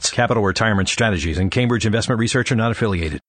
Capital Retirement Strategies and Cambridge Investment Research are not affiliated.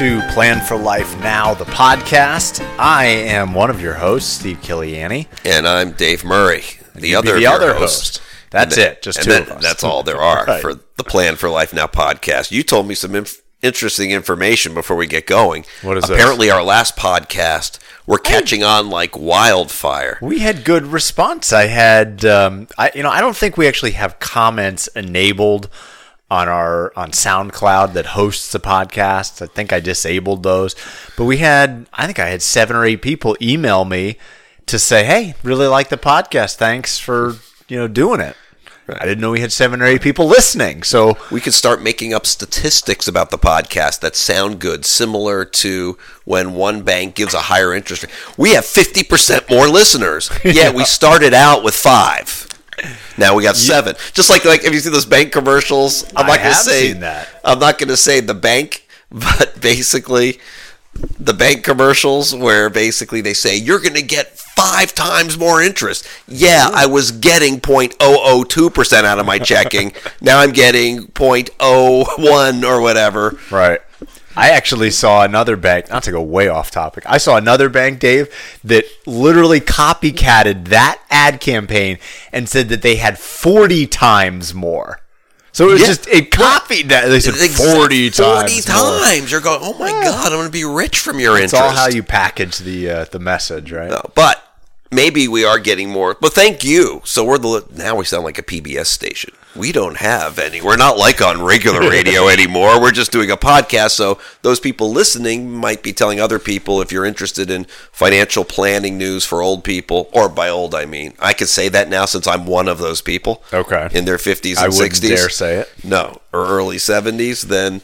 To Plan for Life Now, the podcast. I am one of your hosts, Steve Killiani. And I'm Dave Murray, the other the other hosts. host. That's then- it, just two then of us. That's all there are Right. for the Plan for Life Now podcast. You told me some inf- interesting information before we get going. What is this? Apparently, our last podcast, we're catching on like wildfire. We had good response. I had, um, I you know, I don't think we actually have comments enabled on our on SoundCloud that hosts the podcast. I think I disabled those, but we had, I think I had seven or eight people email me to say, "Hey, really like the podcast. Thanks for you know doing it." I didn't know we had seven or eight people listening. So We could start making up statistics about the podcast that sound good, similar to when one bank gives a higher interest rate. We have 50% more listeners. Yeah, we started out with five. Now we got seven. Just like like if you see those bank commercials, I'm I not to have say seen that. I'm not going to say the bank, but basically the bank commercials where basically they say you're going to get five times more interest. Yeah, I was getting 0.002% out of my checking. now I'm getting 0.01 or whatever. Right. I actually saw another bank, not to go way off topic. I saw another bank, Dave, that literally copycatted that ad campaign and said that they had 40 times more. So it was Yeah. just, it copied that. They said Exact- 40 times. 40 more. times. You're going, oh my God, I'm going to be rich from your It's interest. all how you package the uh, the message, right? No, but maybe we are getting more. But thank you. So we're the now we sound like a PBS station. We don't have any. We're not like on regular radio anymore. We're just doing a podcast. So those people listening might be telling other people if you're interested in financial planning news for old people, or by old I mean I could say that now since I'm one of those people. Okay. In their 50s and wouldn't 60s. dare say it. No, or early 70s. Then.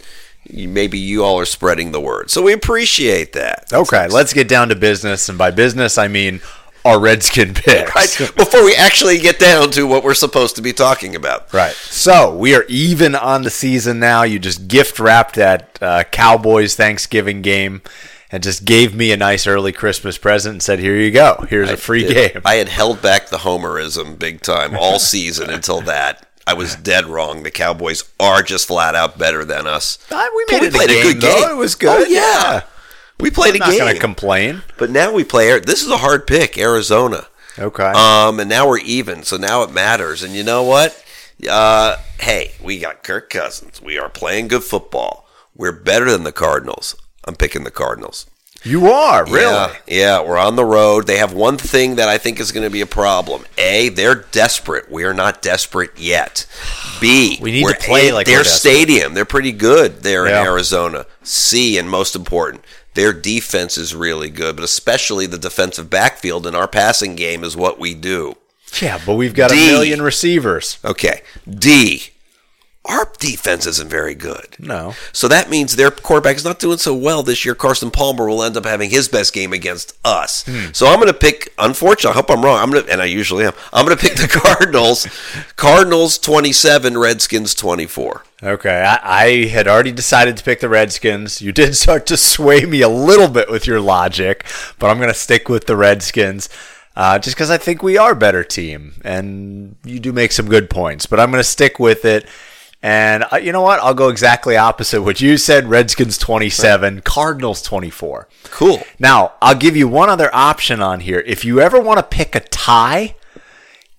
Maybe you all are spreading the word, so we appreciate that. Okay, let's get down to business. And by business, I mean our Redskin picks. Right, before we actually get down to what we're supposed to be talking about. Right. So we are even on the season now. You just gift wrapped that uh, Cowboys Thanksgiving game and just gave me a nice early Christmas present and said, "Here you go. Here's a free Did- game." I had held back the homerism big time all season until that. I was dead wrong. The Cowboys are just flat out better than us. Uh, we But made it a played game, though. It was good. Oh, yeah. We played I'm a not game. going to complain. but now we play. This is a hard pick, Arizona. Okay. Um, and now we're even, so now it matters. And you know what? Uh, hey, we got Kirk Cousins. We are playing good football. We're better than the Cardinals. I'm picking the Cardinals. you are really. Yeah, yeah, we're on the road. They have one thing that I think is going to be a problem. A, they're desperate. We are not desperate yet. B, We need to play like their stadium. They're pretty good there Yeah. in Arizona. C, and most important, their defense is really good, but especially the defensive backfield and our passing game is what we do. Yeah, but we've got D. a million receivers. Okay. D, our defense isn't very good. No. So that means their quarterback is not doing so well this year. Carson Palmer will end up having his best game against us. Hmm. So I'm going to pick. Unfortunately, I hope I'm wrong. I'm going to, and I usually am. I'm going to pick the Cardinals. Cardinals 27, Redskins 24. Okay, I, I had already decided to pick the Redskins. You did start to sway me a little bit with your logic, but I'm going to stick with the Redskins uh, just because I think we are a better team, and you do make some good points. But I'm going to stick with it. And uh, you know what? I'll go exactly opposite what you said. Redskins 27, Cardinals 24. Cool. Now, I'll give you one other option on here. If you ever want to pick a tie,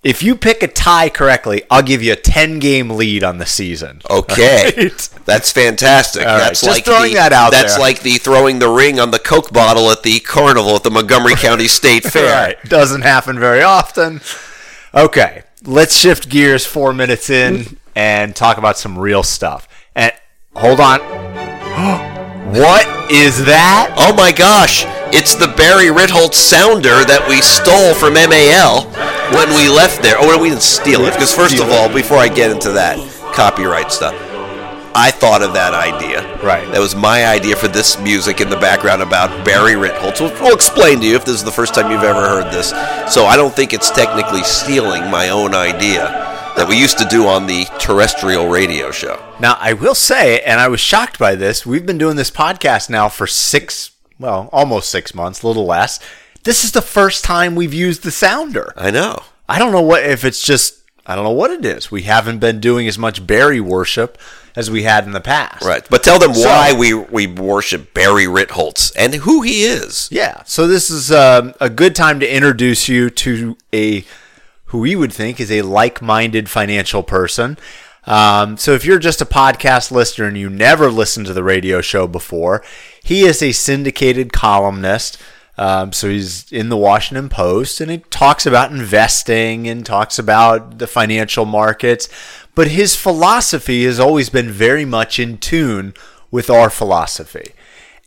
If you pick a tie correctly, I'll give you a 10 game lead on the season. Okay, Right? that's fantastic. All right, That's just like throwing the, that out That's there. like the throwing the ring on the Coke bottle at the carnival at the Montgomery County State Fair. Right. Doesn't happen very often. Okay. Let's shift gears four minutes in and talk about some real stuff. And hold on. what is that? Oh my gosh, it's the Barry Ritholtz sounder that we stole from MAL when we left there. Oh, we didn't steal it. Because, first of all, before I get into that copyright stuff, I thought of that idea. Right. That was my idea for this music in the background about Barry Ritholtz. We'll, we'll explain to you if this is the first time you've ever heard this. So I don't think it's technically stealing my own idea that we used to do on the terrestrial radio show. Now, I will say, and I was shocked by this, we've been doing this podcast now for six, well, almost six months, a little less. This is the first time we've used the sounder. I know. I don't know what if it's just I don't know what it is. We haven't been doing as much Barry worship as we had in the past. Right. But tell them So- why we, we worship Barry Ritholtz and who he is. Yeah. So this is um, a good time to introduce you to a who we would think is a like-minded financial person. Um, so if you're just a podcast listener and you never listened to the radio show before, he is a syndicated columnist. Um, so he's in the Washington Post and he talks about investing and talks about the financial markets. But his philosophy has always been very much in tune with our philosophy.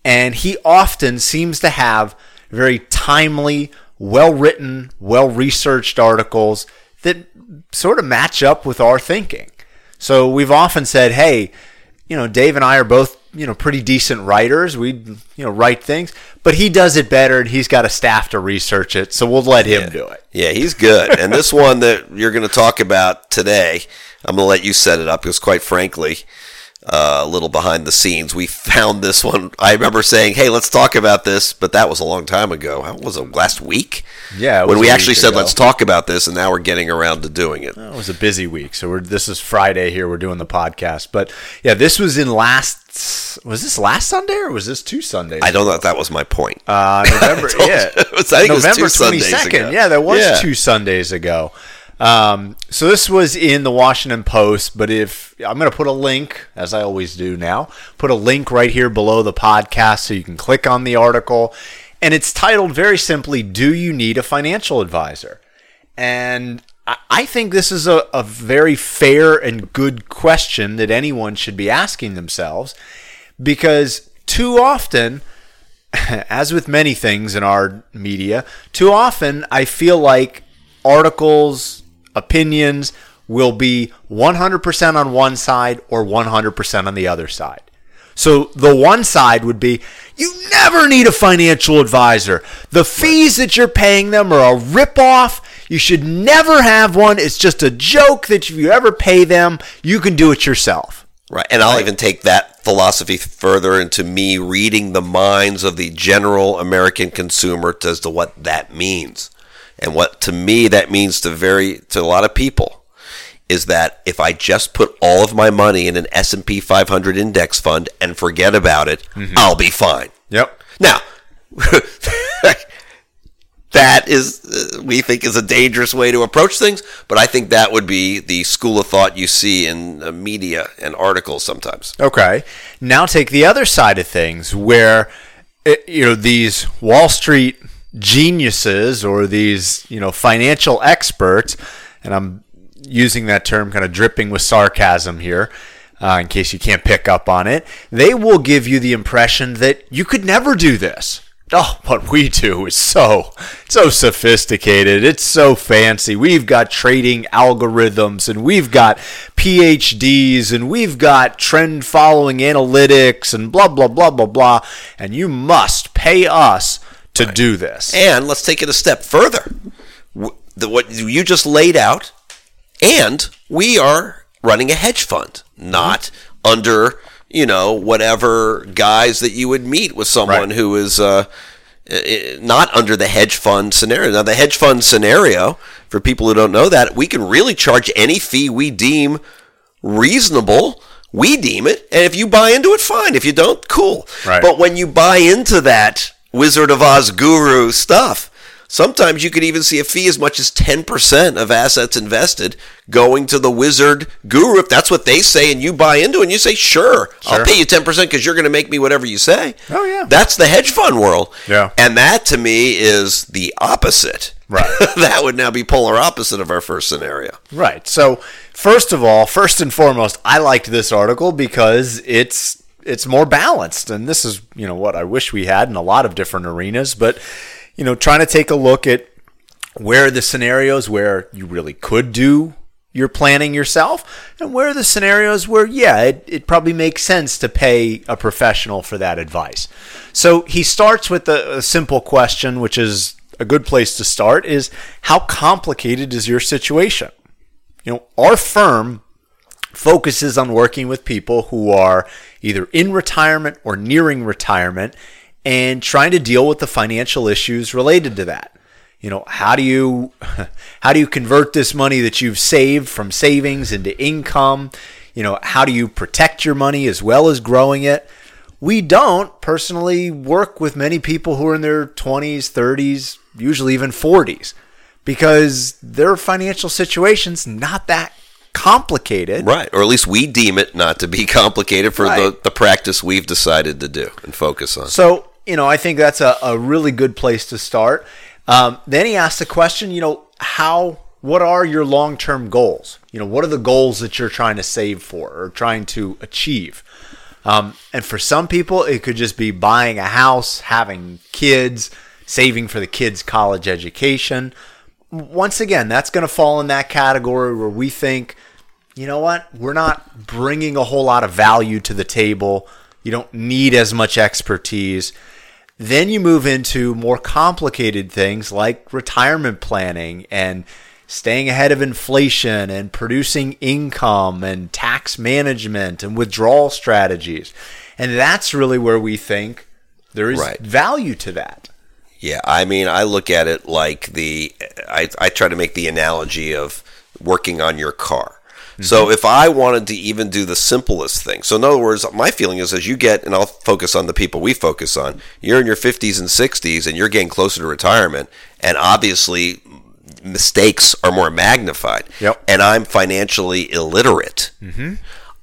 And he often seems to have very timely, well written, well researched articles that sort of match up with our thinking. So we've often said, hey, you know, Dave and I are both, you know, pretty decent writers. We, you know, write things, but he does it better and he's got a staff to research it. So we'll let him do it. Yeah, he's good. And this one that you're going to talk about today, I'm going to let you set it up because, quite frankly, uh, a little behind the scenes, we found this one. I remember saying, "Hey, let's talk about this," but that was a long time ago. How was it? Last week? Yeah, when we actually said, ago. "Let's talk about this," and now we're getting around to doing it. It was a busy week. So we're, this is Friday here. We're doing the podcast, but yeah, this was in last, was this last Sunday or was this two Sundays? I don't know if that was my point. Uh, November, yeah, It was- I think November 22nd. Yeah, that was Yeah. two Sundays ago. Um, so this was in the Washington Post, but if I'm going to put a link, as I always do now, put a link right here below the podcast so you can click on the article, and it's titled very simply, "Do you need a financial advisor?" And I- think this is a, a very fair and good question that anyone should be asking themselves because too often, as with many things in our media, too often I feel like articles, opinions will be 100% on one side or 100% on the other side. So the one side would be you never need a financial advisor. The fees that you're paying them are a ripoff. You should never have one. It's just a joke that if you ever pay them, you can do it yourself. Right. And I'll even take that philosophy further into me reading the minds of the general American consumer as to what that means. And what to me that means to very to a lot of people is that if I just put all of my money in an S&P 500 index fund and forget about it, I'll be fine. Yep. Now, that is, uh, we think, is a dangerous way to approach things. But I think that would be the school of thought you see in uh, media and articles sometimes. Okay. Now take the other side of things where eh, you know these Wall Street geniuses or these, you know, financial experts and I'm using that term kind of dripping with sarcasm here. Uh, in case you can't pick up on it, they will give you the impression that you could never do this. Oh, what we do is so so sophisticated. It's so fancy. We've got trading algorithms and we've got PhDs and we've got trend following analytics and blah blah blah blah blah and you must pay us to do this. And let's take it a step further. The, what you just laid out, and we are running a hedge fund, not under you know whatever guise that you would meet with someone Right. who is uh, not under the hedge fund scenario. Now, the hedge fund scenario, for people who don't know that, we can really charge any fee we deem reasonable. We deem it, and if you buy into it, fine. If you don't, cool. Right. But when you buy into that Wizard of Oz guru stuff, Sometimes you could even see a fee as much as 10% of assets invested going to the wizard guru if that's what they say and you buy into it and you say, sure, I'll pay you 10% because you're going to make me whatever you say. Oh, yeah. That's the hedge fund world. Yeah. And that to me is the opposite. Right. that would now be polar opposite of our first scenario. Right. So, first of all, first and foremost, I liked this article because it's it's more balanced, and this is you know what I wish we had in a lot of different arenas. But you know, trying to take a look at where are the scenarios where you really could do your planning yourself, and where are the scenarios where yeah, it, it probably makes sense to pay a professional for that advice. So he starts with a, a simple question, which is a good place to start: is how complicated is your situation? You know, our firm focuses on working with people who are either in retirement or nearing retirement and trying to deal with the financial issues related to that. You know, how do you how do you convert this money that you've saved from savings into income? You know, how do you protect your money as well as growing it? We don't personally work with many people who are in their 20s, 30s, usually even 40s because their financial situation's not that complicated. Right. Or at least we deem it not to be complicated for the, the practice we've decided to do and focus on. So, you know, I think that's a, a really good place to start. Um, then he asked the question, you know, how, what are your long term goals? You know, what are the goals that you're trying to save for or trying to achieve? Um, and for some people, it could just be buying a house, having kids, saving for the kids' college education. Once again, that's going to fall in that category where we think, you know what, we're not bringing a whole lot of value to the table. You don't need as much expertise. Then you move into more complicated things like retirement planning and staying ahead of inflation and producing income and tax management and withdrawal strategies. And that's really where we think there is Right. value to that. Yeah, I mean, I look at it like the I, I try to make the analogy of working on your car. So if I wanted to even do the simplest thing, so in other words, my feeling is as you get, and I'll focus on the people we focus on, you're in your 50s and 60s and you're getting closer to retirement, and obviously mistakes are more magnified. Yep. And I'm financially illiterate. Hmm.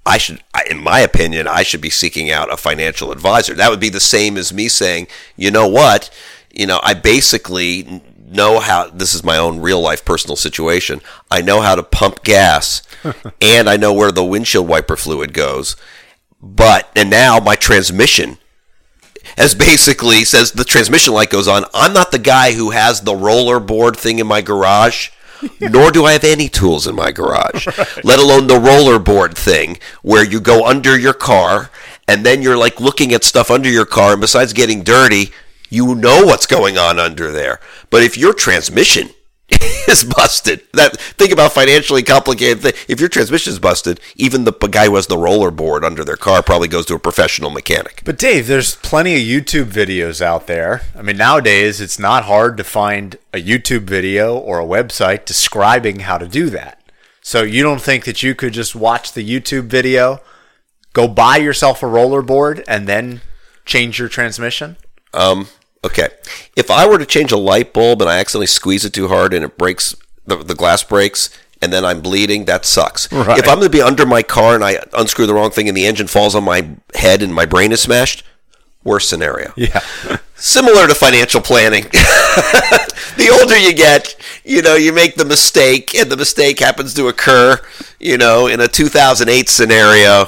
I should, in my opinion, I should be seeking out a financial advisor. That would be the same as me saying, you know what, you know, I basically know how. This is my own real life personal situation. I know how to pump gas, and I know where the windshield wiper fluid goes. But and now my transmission as basically says the transmission light goes on. I'm not the guy who has the roller board thing in my garage, nor do I have any tools in my garage, let alone the rollerboard thing where you go under your car and then you're like looking at stuff under your car, and besides getting dirty, you know what's going on under there. But if your transmission is busted. That think about financially complicated thing. If your transmission is busted, even the guy who has the roller board under their car probably goes to a professional mechanic. But Dave, there's plenty of YouTube videos out there. I mean, nowadays it's not hard to find a YouTube video or a website describing how to do that. So you don't think that you could just watch the YouTube video, go buy yourself a roller board, and then change your transmission? Um, okay. If I were to change a light bulb and I accidentally squeeze it too hard and it breaks, the, the glass breaks, and then I'm bleeding, that sucks. Right. If I'm going to be under my car and I unscrew the wrong thing and the engine falls on my head and my brain is smashed, worst scenario. Yeah. Similar to financial planning. the older you get, you know, you make the mistake and the mistake happens to occur, you know, in a 2008 scenario.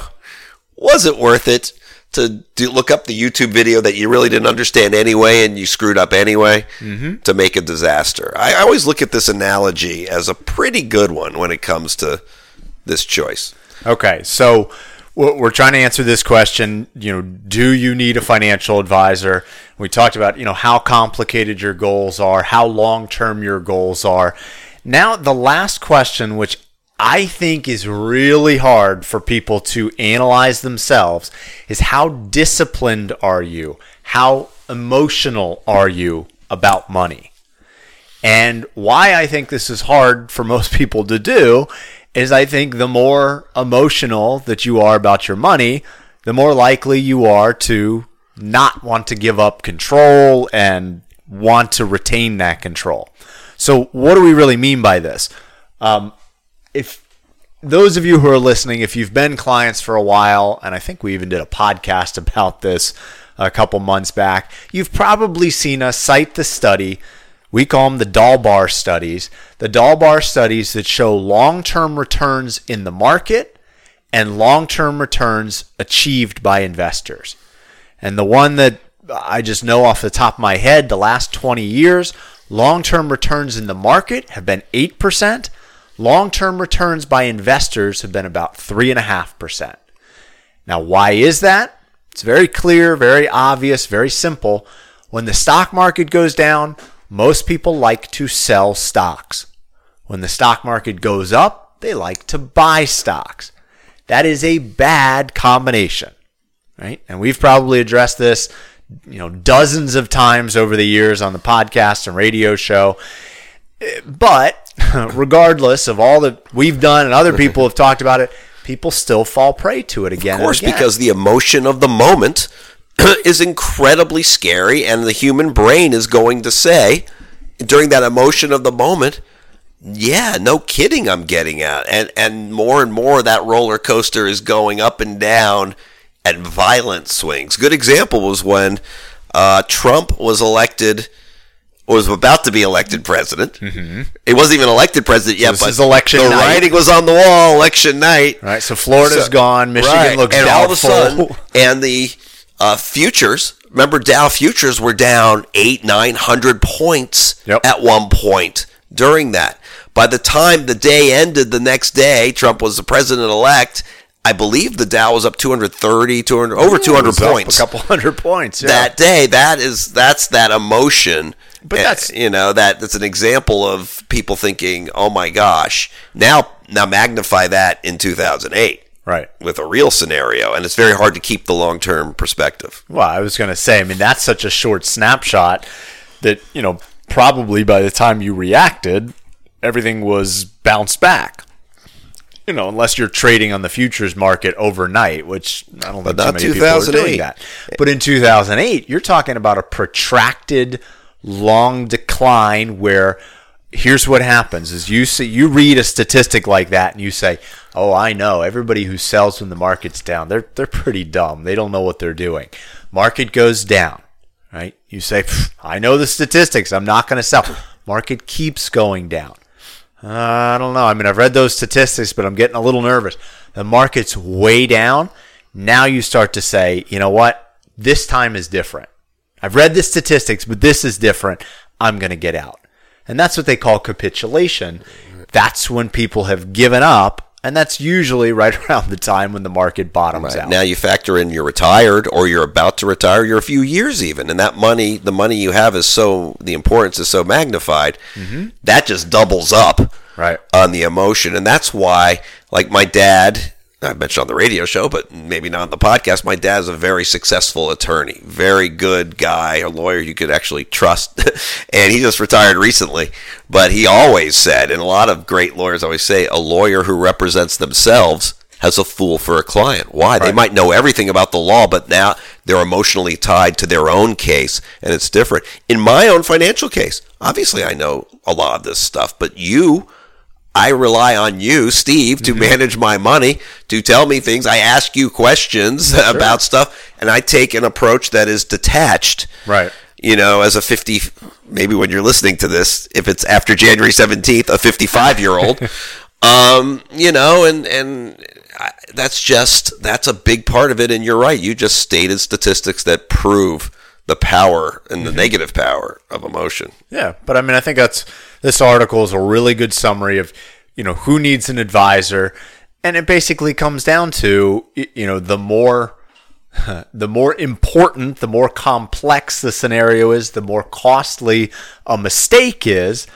Was it worth it to do, look up the YouTube video that you really didn't understand anyway and you screwed up anyway mm-hmm. to make a disaster? I, I always look at this analogy as a pretty good one when it comes to this choice. Okay, so we're we're trying to answer this question. You know, do you need a financial advisor? We talked about you know how complicated your goals are, how long term your goals are. Now, the last question, which I think is really hard for people to analyze themselves, is how disciplined are you? How emotional are you about money? And why I think this is hard for most people to do is I think the more emotional that you are about your money, the more likely you are to not want to give up control and want to retain that control. So, what do we really mean by this? Um, if those of you who are listening, if you've been clients for a while, and I think we even did a podcast about this a couple months back, you've probably seen us cite the study. We call them the Dalbar studies. The Dalbar studies that show long term returns in the market and long term returns achieved by investors. And the one that I just know off the top of my head, the last 20 years, long term returns in the market have been 8%. Long term returns by investors have been about 3.5%. Now, why is that? It's very clear, very obvious, very simple. When the stock market goes down, most people like to sell stocks. When the stock market goes up, they like to buy stocks. That is a bad combination, right? And we've probably addressed this, you know, dozens of times over the years on the podcast and radio show. But regardless of all that we've done and other people have talked about it, people still fall prey to it again. Of course, again. because the emotion of the moment is incredibly scary, and the human brain is going to say during that emotion of the moment, yeah, no kidding, I'm getting out. And and more and more that roller coaster is going up and down at violent swings. Good example was when uh, Trump was elected was about to be elected president. Mm-hmm. He wasn't even elected president yet, this but is election the night. writing was on the wall. Election night, right? So Florida's So- gone. Michigan right. looks and doubtful. all of a sudden, and the uh, futures. Remember, Dow futures were down eight, nine hundred points Yep. at one point during that. By the time the day ended, the next day, Trump was the president elect. I believe the Dow was up 230, 200, over It 200 was up points a couple hundred points. Yeah. that day. That is that's that emotion. But Uh, that's- you know that that's an example of people thinking, "Oh my gosh!" Now now magnify that in 2008 right. with a real scenario, and it's very hard to keep the long term perspective. Well, I was going to say, I mean, that's such a short snapshot that, you know, probably by the time you reacted, everything was bounced back. You know, unless you're trading on the futures market overnight, which I don't think not many people are doing that. But in 2008, you're talking about a protracted, long decline where here's what happens is you see you read a statistic like that and you say oh i know. Everybody who sells when the market's down they're they're pretty dumb. They don't know what they're doing. Market goes down right? You say i know the statistics. I'm not going to sell. Market keeps going down. Uh, i don't know. I mean i've read those statistics but i'm getting a little nervous. The market's way down. Now you start to say you know what? This time is different I've read the statistics, but this is different. I'm going to get out. And that's what they call capitulation. That's when people have given up, and that's usually right around the time when the market bottoms out. Now you factor in you're retired or you're about to retire, you're a few years even, and that money, the money you have is so the importance is so magnified, that just doubles up Mm-hmm. Right. on the emotion, and that's why, like my dad. I mentioned on the radio show, but maybe not on the podcast. My dad's a very successful attorney, very good guy, a lawyer you could actually trust. and he just retired recently. But he always said, and a lot of great lawyers always say, a lawyer who represents themselves has a fool for a client. Why? They might know everything about the law, but now they're emotionally tied to their own case, and it's different. In my own financial case, obviously I know a lot of this stuff, but you, I rely on you, Steve, to manage my money, to tell me things. I ask you questions about stuff, and I take an approach that is detached. Right. You know, as a 50, maybe when you're listening to this, if it's after January 17th, a 55 year old, um, you know, and, and I, that's just, that's a big part of it. And you're right. You just stated statistics that prove the power and the negative power of emotion. Yeah, but I mean, I think that's this article is a really good summary of you know who needs an advisor, and it basically comes down to you know the more the more important, the more complex the scenario is, the more costly a mistake is,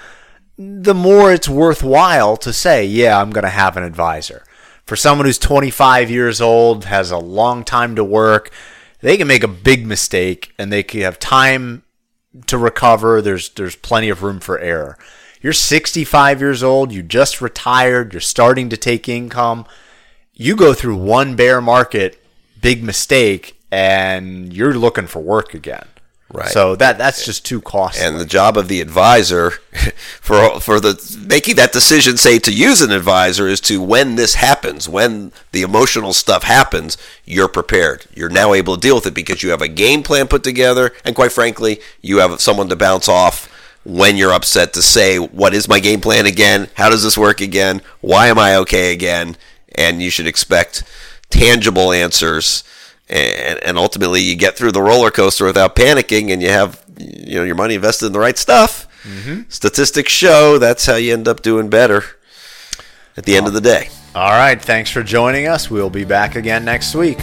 the more it's worthwhile to say, yeah, I'm going to have an advisor. For someone who's 25 years old, has a long time to work, they can make a big mistake and they can have time to recover. There's there's plenty of room for error. You're 65 years old, you just retired, you're starting to take income. You go through one bear market, big mistake, and you're looking for work again. Right. So that that's just too costly. and the job of the advisor for for the making that decision say to use an advisor is to when this happens when the emotional stuff happens you're prepared. You're now able to deal with it because you have a game plan put together. And quite frankly you have someone to bounce off when you're upset to say what is my game plan again? How does this work again? Why am i okay again? And you should expect tangible answers and, and ultimately you get through the roller coaster without panicking and you have you know your money invested in the right stuff mm-hmm. statistics show that's how you end up doing better at the end of the day All right. Thanks for joining us. We'll be back again next week.